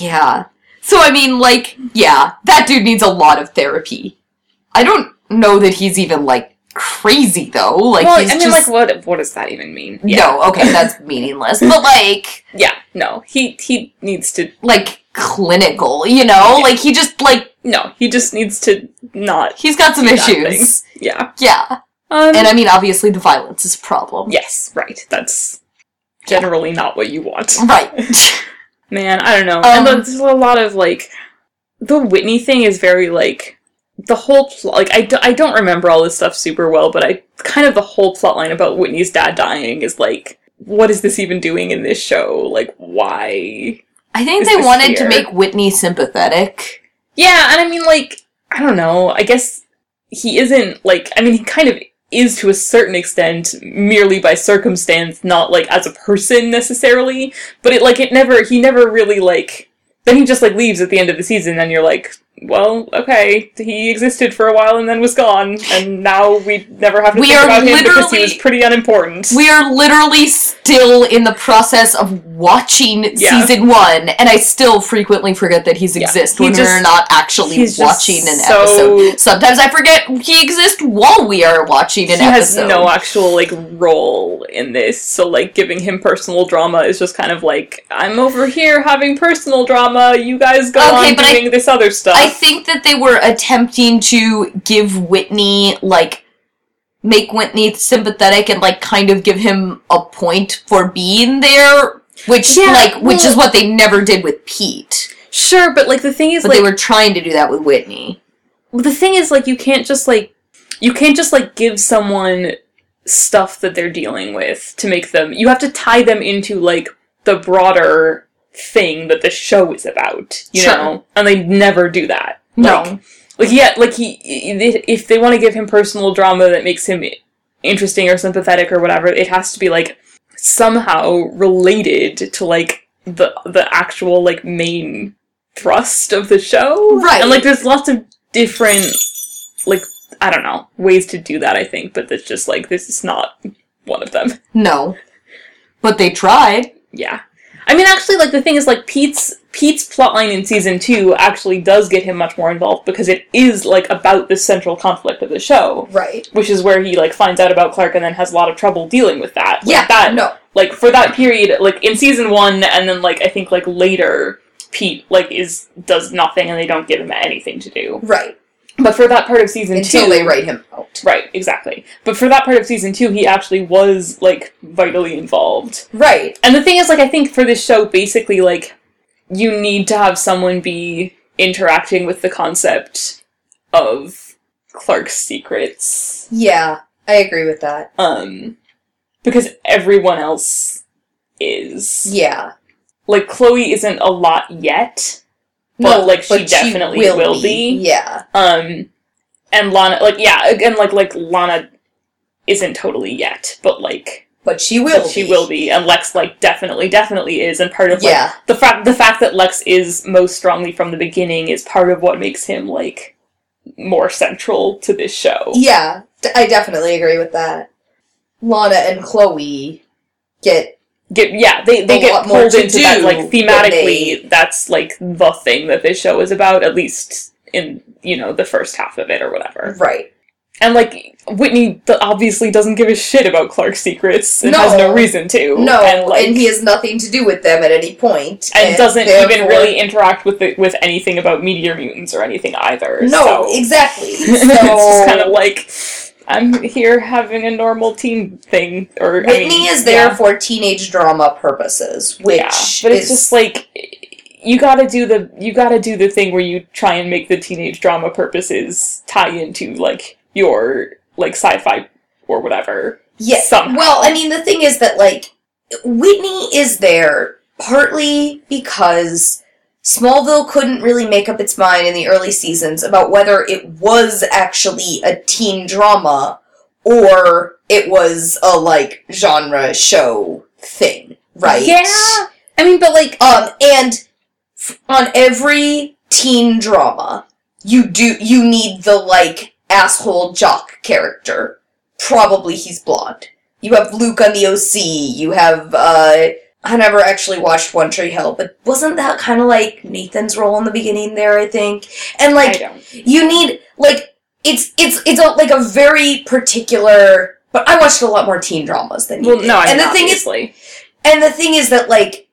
C: Yeah. So I mean like yeah, that dude needs a lot of therapy. I don't know that he's even like crazy though. Like
B: well,
C: he's
B: I mean,
C: just
B: like, what what does that even mean?
C: No, okay, that's meaningless. But like
B: Yeah, no, he he needs to.
C: like clinical, you know?
B: Yeah.
C: Like he just like
B: No, he just needs to not.
C: he's got some issues.
B: Yeah.
C: Yeah.
B: Um,
C: And I mean obviously the violence is a problem.
B: yes, right. That's generally not what you want.
C: Right.
B: Man, I don't know.
C: Um,
B: and there's a lot of like the Whitney thing is very like the whole plot. Like I, do, I don't remember all this stuff super well, but I kind of the whole plot line about Whitney's dad dying is like. What is this even doing in this show? Like, why?
C: I think they wanted to make Whitney sympathetic.
B: Yeah, and I mean, like, I don't know. I guess he isn't like. I mean, he kind of is to a certain extent merely by circumstance, not like as a person necessarily. But it like it never. He never really like. Then he just like leaves at the end of the season, and you're like, well, okay, he existed for a while and then was gone, and now we never have to
C: We
B: think
C: are
B: about him because he
C: literally-
B: was pretty unimportant.
C: We are literally still in the process of watching
B: Yeah.
C: season one, and I still frequently forget that he's
B: Yeah.
C: exist
B: He
C: when
B: just-
C: we're not actually watching an
B: so-
C: episode. Sometimes I forget he exists while we are watching an
B: he has no actual like role in this, so like giving him personal drama is just kind of like I'm over here having personal drama. You guys go
C: Okay,
B: on
C: but I-
B: doing this other stuff.
C: I think that they were attempting to give Whitney like make Whitney sympathetic and like kind of give him a point for being there, which
B: Yeah,
C: like which is what they never did with Pete.
B: sure, but like the thing is
C: But
B: like
C: they were trying to do that with Whitney.
B: the thing is like you can't just like you can't just like give someone stuff that they're dealing with to make them you have to tie them into like the broader thing that the show is about you
C: Sure.
B: know and they never do that
C: No.
B: like, like yeah like he if they want to give him personal drama that makes him interesting or sympathetic or whatever it has to be like somehow related to like the the actual like main thrust of the show
C: Right.
B: and like there's lots of different like I don't know ways to do that. I think, but it's just like this is not one of them.
C: No. But they tried.
B: Yeah, I mean, actually, like the thing is, like Pete's Pete's plotline in season two actually does get him much more involved because it is like about the central conflict of the show,
C: Right.
B: which is where he like finds out about Clark and then has a lot of trouble dealing with that. Like,
C: Yeah.
B: that
C: No.
B: like for that period, like in season one, and then like I think like later. Pete like is does nothing and they don't give him anything to do.
C: Right.
B: But for that part of season
C: Until
B: two,
C: they write him out.
B: Right, exactly. But for that part of season two, he actually was like vitally involved.
C: Right.
B: And the thing is, like, I think for this show, basically, like, you need to have someone be interacting with the concept of Clark's secrets.
C: Yeah. I agree with that.
B: Um, because everyone else is.
C: Yeah.
B: Like, Chloe isn't a lot yet. But, like, she definitely will be.
C: Yeah.
B: Um, and Lana, like, yeah, again, like, like, Lana isn't totally yet, but, like,
C: But she will
B: but she will be, and Lex like definitely, definitely is, and part of like,
C: Yeah.
B: the fact the fact that Lex is most strongly from the beginning is part of what makes him like more central to this show.
D: Yeah, d- I definitely agree with that. Lana and Chloe get
B: Get yeah, they they
D: A
B: get
D: more to
B: into that like thematically. That's like the thing that this show is about, at least in you know the first half of it or whatever.
D: right.
B: And like Whitney obviously doesn't give a shit about Clark's secrets and
D: No.
B: has no reason to.
D: No,
B: and like
D: and he has nothing to do with them at any point,
B: and doesn't even really interact with the, with anything about meteor mutants or anything either.
D: No,
B: so.
D: exactly. So
B: it's just kind of like I'm here having a normal teen thing, or I
D: Whitney
B: mean,
D: is there
B: yeah,
D: for teenage drama purposes, which
B: yeah, but it's
D: is
B: just like you gotta do the you gotta do the thing where you try and make the teenage drama purposes tie into like your like sci-fi or whatever.
D: Yeah.
B: somehow.
D: Well, I mean, the thing is that, like, Whitney is there partly because Smallville couldn't really make up its mind in the early seasons about whether it was actually a teen drama or it was a, like, genre show thing, right?
B: Yeah, I mean, but like
D: Um, and f- on every teen drama, you do you need the like asshole jock character. Probably he's blonde. You have Luke on the OC. You have uh, I never actually watched One Tree Hill, but wasn't that kind of like Nathan's role in the beginning there? I think, and like you need like it's it's it's a, like a very particular. But I watched a lot more teen dramas than you
B: Well,
D: did.
B: no, I
D: and the thing is,
B: obviously.
D: and the thing is that like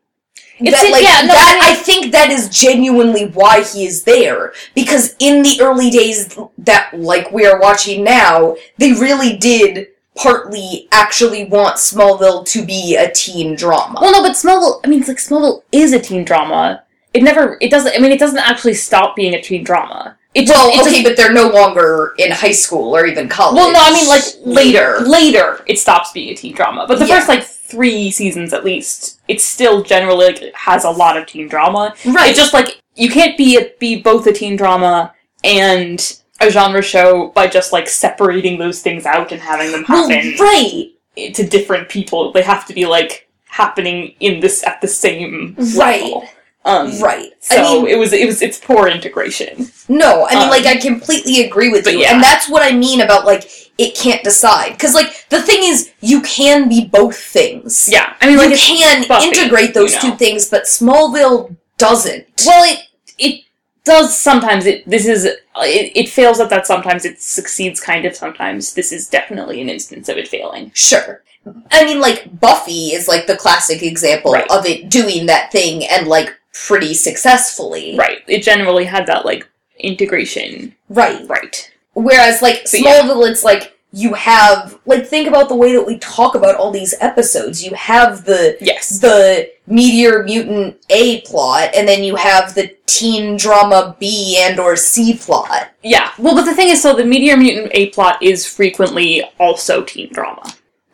B: It's
D: that,
B: a-
D: like
B: yeah, no,
D: that
B: I
D: I, think that is genuinely why he is there because in the early days that like we are watching now they really did partly actually want Smallville to be a teen drama.
B: Well, no, but Smallville. I mean, it's like Smallville is a teen drama. It never. It doesn't. I mean, it doesn't actually stop being a teen drama. It just.
D: well,
B: it
D: okay,
B: just-
D: but they're no longer in high school or even college.
B: well, no, I mean, like
D: later.
B: Later, it stops being a teen drama. But the
D: Yeah.
B: first like three seasons, at least, it still generally like, has a lot of teen drama.
D: Right.
B: It's just like you can't be a, be both a teen drama and a genre show by just like separating those things out and having them
D: Well,
B: happen
D: right,
B: to different people. They have to be like happening in this at the same
D: Right.
B: level. Um,
D: right.
B: So
D: I mean,
B: it was it was it's poor integration.
D: no, I mean,
B: um,
D: like, I completely agree with you,
B: yeah.
D: and that's what I mean about like it can't decide because like the thing is you can be both things.
B: Yeah, I mean like
D: you can
B: Buffy,
D: integrate those
B: you know.
D: two things, but Smallville doesn't.
B: well it it does sometimes. It this is it, it fails at that sometimes. It succeeds kind of sometimes. This is definitely an instance of it failing.
D: Sure. I mean, like, Buffy is, like, the classic example
B: Right.
D: of it doing that thing and, like, pretty successfully.
B: Right. It generally had that like integration.
D: Right.
B: Right.
D: Whereas, like,
B: But yeah.
D: Smallville, it's like, you have, like, think about the way that we talk about all these episodes. You have the,
B: Yes.
D: the Meteor Mutant A plot, and then you have the teen drama B and or C plot.
B: Yeah. Well, but the thing is, so the Meteor Mutant A plot is frequently also teen drama.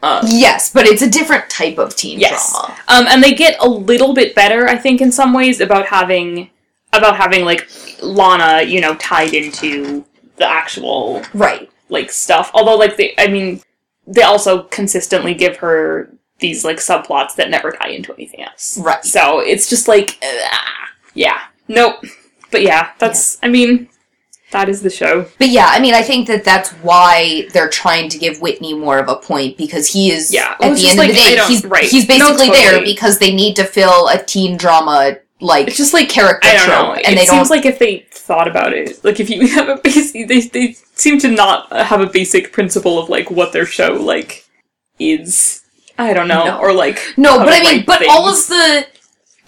B: Um,
C: Yes, but it's a different type of teen
B: Yes.
C: drama.
B: Um, and they get a little bit better, I think, in some ways about having about having like Lana, you know, tied into the actual
D: Right.
B: Like stuff. Although, like they, I mean, they also consistently give her these like subplots that never tie into anything else.
C: Right.
B: So it's just like, uh, yeah, nope. But yeah, that's. I mean, that is the show.
C: But yeah, I mean, I think that that's why they're trying to give Whitney more of a point because he is
B: Yeah,
C: at the end of the day he's
B: right.
C: he's
B: No,
C: basically there because they need to fill a teen drama like
B: It's just like
C: character
B: I don't
C: trope,
B: know.
C: and
B: it
C: they
B: seems like if they thought about it, like if you have a basic, they they seem to not have a basic principle of like what their show like is. I don't know,
C: No.
B: or like
C: no, but I mean, but all of the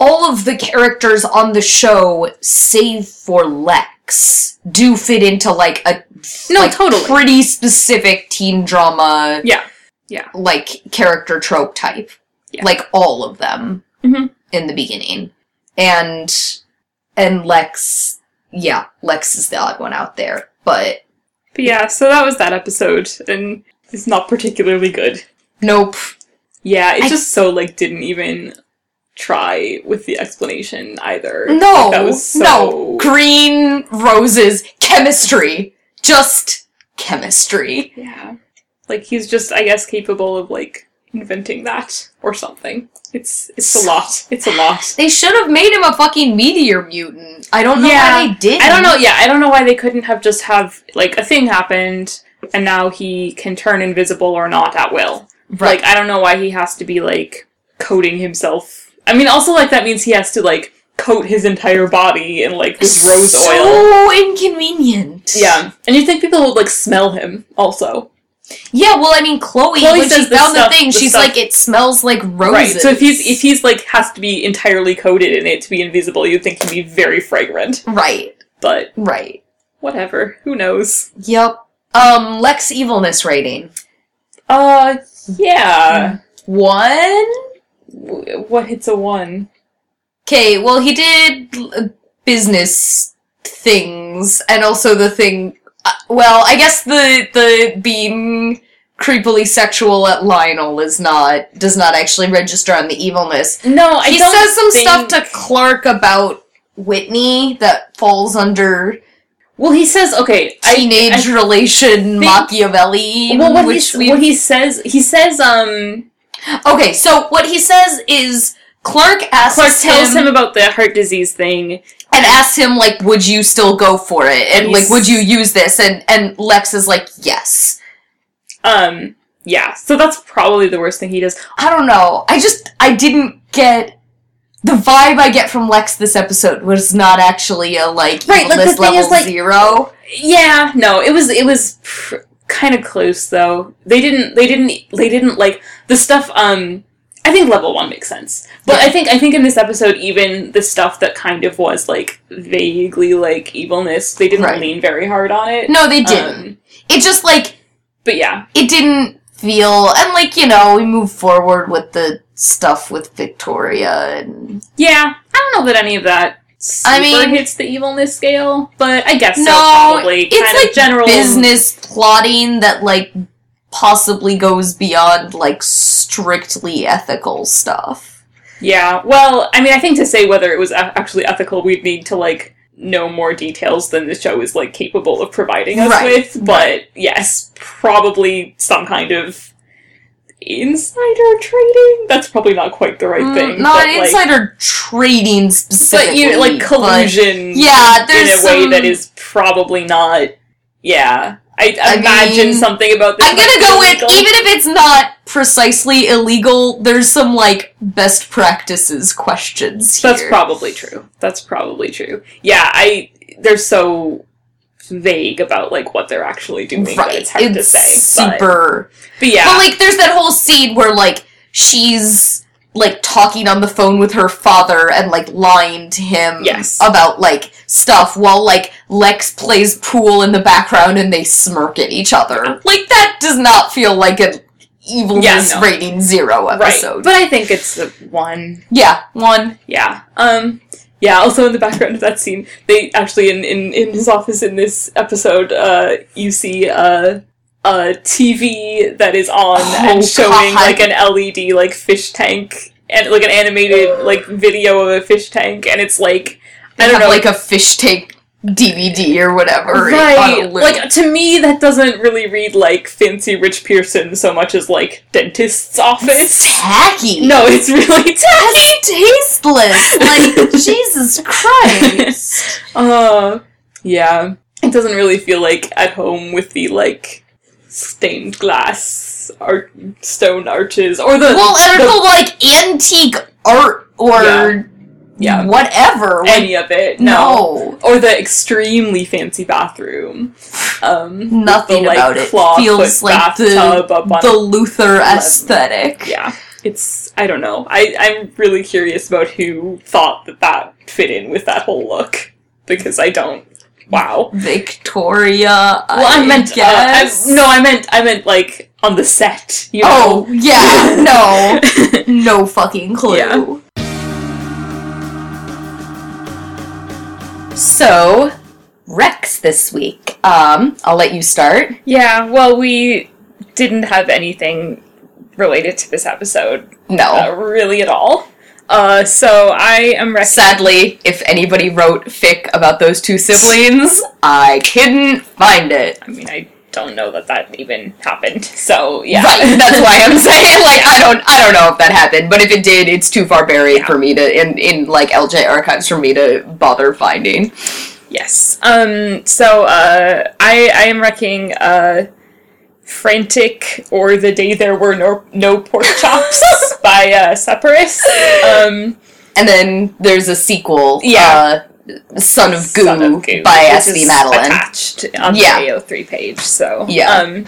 C: all of the characters on the show, save for Lex, do fit into like a
B: No,
C: like,
B: totally.
C: pretty specific teen drama
B: yeah, yeah,
C: like character trope type.
B: Yeah.
C: Like all of them
B: Mhm.
C: in the beginning. And and Lex yeah, Lex is the odd one out there. But
B: but yeah. So that was that episode, and it's not particularly good.
C: nope.
B: Yeah, it
C: I-
B: just so like didn't even try with the explanation either.
C: No,
B: Like, that was so
C: no. Green roses, chemistry. Just chemistry.
B: Yeah. Like he's just I guess capable of like inventing that or something. It's it's a lot. It's a lot.
C: They should have made him a fucking meteor mutant. I don't know
B: Yeah,
C: why they did.
B: I don't know. Yeah, I don't know why they couldn't have just have like a thing happened and now he can turn invisible or not at will.
C: Right.
B: Like I don't know why he has to be like coating himself. I mean, also like that means he has to like coat his entire body in like this rose oil.
C: so inconvenient.
B: Yeah, and you think people would like smell him also,
C: Yeah, well, I mean, Chloe,
B: Chloe
C: when she found
B: stuff-
C: the thing,
B: the
C: she's
B: stuff-
C: like, it smells like roses.
B: right? So if he's if he's like has to be entirely coated in it to be invisible, you'd think he'd be very fragrant.
C: right,
B: But
C: right.
B: whatever, who knows?
C: Yep. Um, Lex evilness rating
B: Uh, yeah.
C: one.
B: W- What hits a one?
C: Okay, well, he did business things, and also the thing. Uh, well, I guess the the being creepily sexual at Lionel is not does not actually register on the evilness.
B: No, I
C: he says some
B: think-
C: stuff to Clark about Whitney that falls under
B: Well, he says okay. I-
C: teenage
B: I,
C: relation Machiavelli.
B: well, what,
C: which
B: he, what he says, he says, um,
C: okay. So what he says is Clark asks
B: Clark tells
C: him,
B: him about the heart disease thing.
C: And asks him like, "Would you still go for it?" And
B: And
C: like, "Would you use this?" And and Lex is like, "Yes."
B: Um, yeah. So that's probably the worst thing he does.
C: I don't know. I just I didn't get the vibe I get from Lex this episode was not actually a like
B: Right, like, the thing
C: level
B: is, like-
C: zero.
B: Yeah, no, it was it was kind of close though. They didn't they didn't they didn't like the stuff. Um, I think level one makes sense, but I think I think in this episode even the stuff that kind of was like vaguely like evilness, they didn't
C: Right.
B: lean very hard on it.
C: No, they didn't.
B: Um,
C: it just like
B: but yeah,
C: it didn't feel and like you know we move forward with the stuff with Victoria and
B: yeah. I don't know that any of that. Super
C: I mean-
B: hits the evilness scale, but I guess so.
C: no,
B: Probably
C: it's
B: kind
C: like
B: of general
C: business plotting that like possibly goes beyond like strictly ethical stuff.
B: Yeah, well, I mean, I think to say whether it was actually ethical, we'd need to like know more details than the show is like capable of providing us
C: Right,
B: with. But yes, probably some kind of insider trading. That's probably not quite the right
C: Mm,
B: thing.
C: not
B: but, like-
C: insider trading
B: but
C: specifically.
B: you like
C: but-
B: collusion.
C: Yeah,
B: in
C: there's
B: a way that is probably not. Yeah, I,
C: I
B: imagine
C: mean,
B: something about this.
C: I'm gonna go with even if it's not precisely illegal, there's some like best practices questions here.
B: That's probably true. That's probably true. Yeah, I they're so vague about like what they're actually doing that
C: right.
B: it's hard to
C: It's
B: say. But,
C: super.
B: but yeah,
C: But like, there's that whole scene where like she's like talking on the phone with her father and like lying to him
B: Yes.
C: about like stuff while like Lex plays pool in the background and they smirk at each other. Like that does not feel like an evilness
B: Yeah, no.
C: rating zero
B: right.
C: episode.
B: But I think it's the one.
C: yeah, one.
B: Yeah. Um. Yeah. Also, in the background of that scene, they actually in in, in his office in this episode, uh, you see uh. A TV that is on
C: Oh,
B: and showing
C: God.
B: like an LED like fish tank and like an animated like video of a fish tank and it's like
C: They
B: I don't know
C: like a fish tank DVD or whatever.
B: right like to me that doesn't really read like fancy rich pearson so much as like dentist's office It's
C: tacky.
B: no it's really tacky
C: tasteless. Like Jesus Christ.
B: uh yeah it doesn't really feel like at home with the like stained glass art stone arches or the
C: well, and
B: the-
C: like antique art or
B: Yeah. yeah
C: whatever. Like,
B: any of it no.
C: no,
B: or the extremely fancy bathroom um
C: nothing
B: the, like,
C: about it feels like the the Luthor aesthetic.
B: yeah it's i don't know i i'm really curious about who thought that that fit in with that whole look because i don't wow
C: Victoria.
B: well i, meant
C: guess.
B: uh, I, no i meant i meant like on the set you know
C: Oh yeah, no, no fucking clue.
B: Yeah.
C: So, Rex this week. Um, I'll let you start.
B: yeah well we didn't have anything related to this episode
C: No.
B: uh, really at all uh so i am rec-
C: Sadly, if anybody wrote fic about those two siblings, I couldn't find it.
B: i mean i don't know that that even happened so yeah
C: Right, that's why I'm saying like I don't I don't know if that happened, but if it did, it's too far buried for me to in in like LJ archives for me to bother finding.
B: Yes. Um. So, uh, I I am wrecking uh, frantic or the day there were no no pork chops by uh, Seperis. Um.
C: And then there's a sequel,
B: Yeah.
C: uh, Son of Goo,
B: Son of Goo,
C: by S.V. Madeline.
B: attached on
C: Yeah.
B: the AO3 page. So
C: Yeah.
B: Um,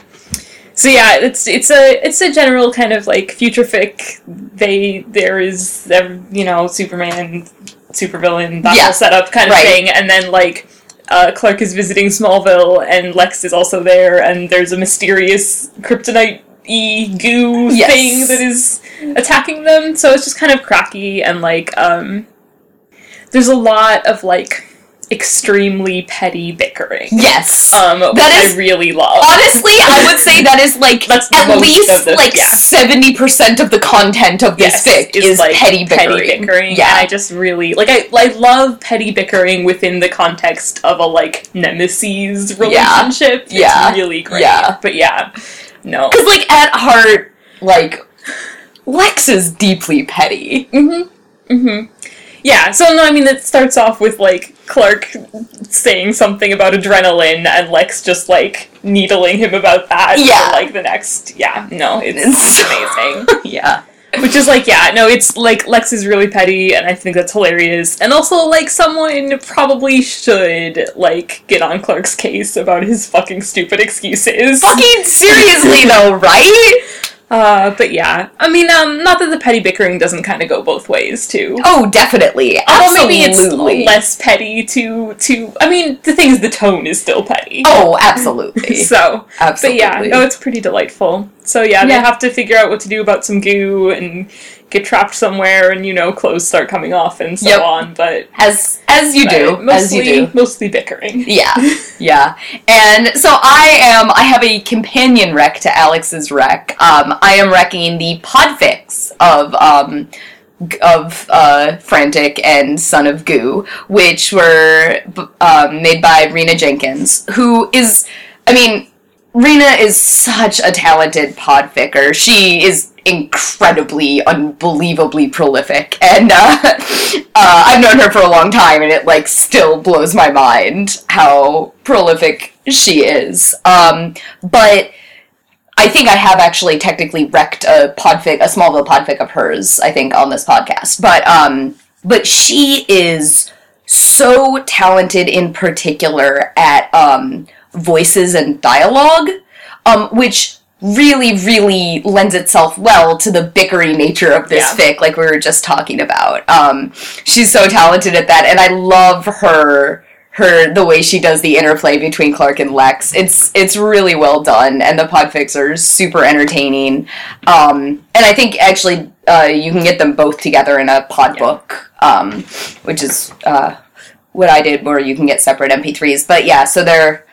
B: so yeah, it's it's a it's a general kind of like future fic. They there is you know Superman, supervillain that
C: Yeah.
B: whole setup kind of
C: Right.
B: thing, and then like. Uh, Clark is visiting Smallville, and Lex is also there, and there's a mysterious kryptonite y goo
C: Yes.
B: thing that is attacking them. So it's just kind of cracky and like um, there's a lot of like extremely petty bickering.
C: Yes.
B: Um, which
C: That is-
B: I really love.
C: Honestly, I would say that is like
B: That's
C: at least like
B: yeah.
C: seventy percent of the content of this fic is, petty bickering.
B: bickering.
C: Yeah.
B: And I just really like I I love petty bickering within the context of a like nemesis relationship. It's
C: Yeah.
B: really great.
C: Yeah.
B: But yeah. No.
C: Because like at heart, like Lex is deeply petty.
B: Mm-hmm. Mm-hmm. Yeah, so no, I mean it starts off with like Clark saying something about adrenaline and Lex just like needling him about that
C: Yeah.
B: for like the next yeah, no, it's,
C: It's-
B: amazing.
C: Yeah.
B: Which is like, yeah, no, it's like Lex is really petty, and I think that's hilarious. And also, like, someone probably should like get on Clark's case about his fucking stupid excuses.
C: Fucking seriously though, right?
B: Uh, but yeah, I mean, um, not that the petty bickering doesn't kind of go both ways too.
C: Oh, definitely.
B: Although maybe it's less petty to to. I mean, the thing is, the tone is still petty.
C: Oh, absolutely.
B: So,
C: absolutely.
B: but yeah, no, it's pretty delightful. So yeah, they have to figure out what to do about some goo and get trapped somewhere, and you know, clothes start coming off and so
C: Yep.
B: on. But
C: as as you do,
B: but
C: as
B: mostly,
C: you do.
B: mostly bickering.
C: Yeah, yeah. And so I am, I have a companion wreck to Alex's wreck Um, I am wrecking the podfics of um, of uh, Frantic and Son of Goo, which were um, made by Reena Jenkins, who is, I mean, Reena is such a talented podficker. She is incredibly, unbelievably prolific, and uh, uh, I've known her for a long time, and it like still blows my mind how prolific she is. Um, but I think I have actually technically wrecked a podfic, a Smallville podfic of hers. I think on this podcast, but um, but she is so talented in particular at um, voices and dialogue, um, which really, really lends itself well to the bickery nature of this
B: Yeah.
C: fic, like we were just talking about. Um, she's so talented at that, and I love her her the way she does the interplay between Clark and Lex. It's it's really well done, and the podfics are super entertaining. Um, and I think actually uh, you can get them both together in a pod book, um, which is uh, what I did, where you can get separate MP3s. But yeah, so they're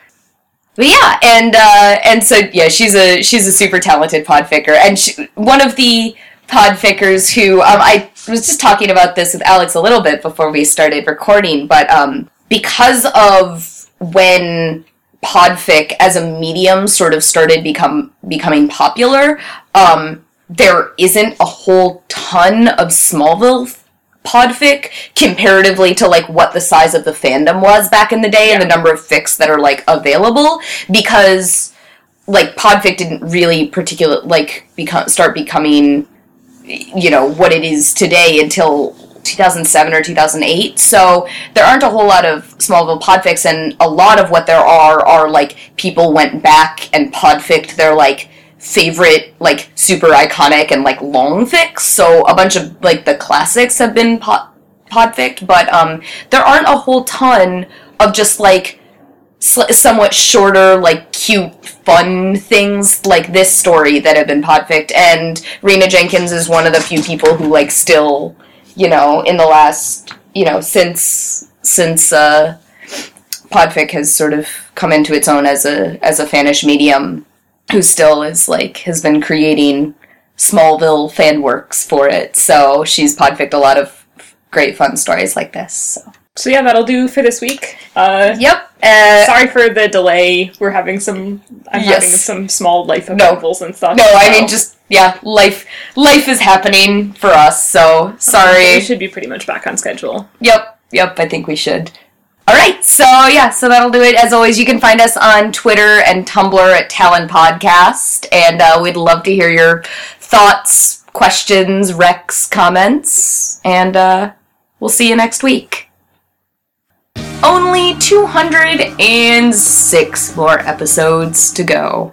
C: but yeah, and uh, and so yeah, she's a she's a super talented podficker, and she, one of the podfickers who um, I was just talking about this with Alex a little bit before we started recording, but um, because of when podfic as a medium sort of started become becoming popular, um, there isn't a whole ton of Smallville podfic comparatively to like what the size of the fandom was back in the day and the number of fics that are like available because like podfic didn't really particular like become start becoming you know what it is today until 2007 or 2008 so there aren't a whole lot of smallville podfics and a lot of what there are are like people went back and podficked their like favorite like super iconic and like long fics so a bunch of like the classics have been pod podficked but um there aren't a whole ton of just like somewhat shorter, like cute, fun things like this story that have been podficked. And Reena Jenkins is one of the few people who like still, you know, in the last, you know, since since uh, podfic has sort of come into its own as a as a fanish medium, who still is like has been creating Smallville fan works for it. So she's podficked a lot of great fun stories like this. So.
B: So yeah, that'll do for this week. Uh,
C: Yep. Uh,
B: sorry for the delay. We're having some. I'm
C: Yes.
B: having some small life
C: No.
B: upheavals and stuff.
C: No, I mean just yeah, life life is happening for us. So sorry.
B: we should be pretty much back on schedule.
C: Yep, yep. I think we should. All right, so yeah, so that'll do it. As always, you can find us on Twitter and Tumblr at Talon Podcast, and uh, we'd love to hear your thoughts, questions, recs, comments, and uh, we'll see you next week. Only 206 more episodes to go.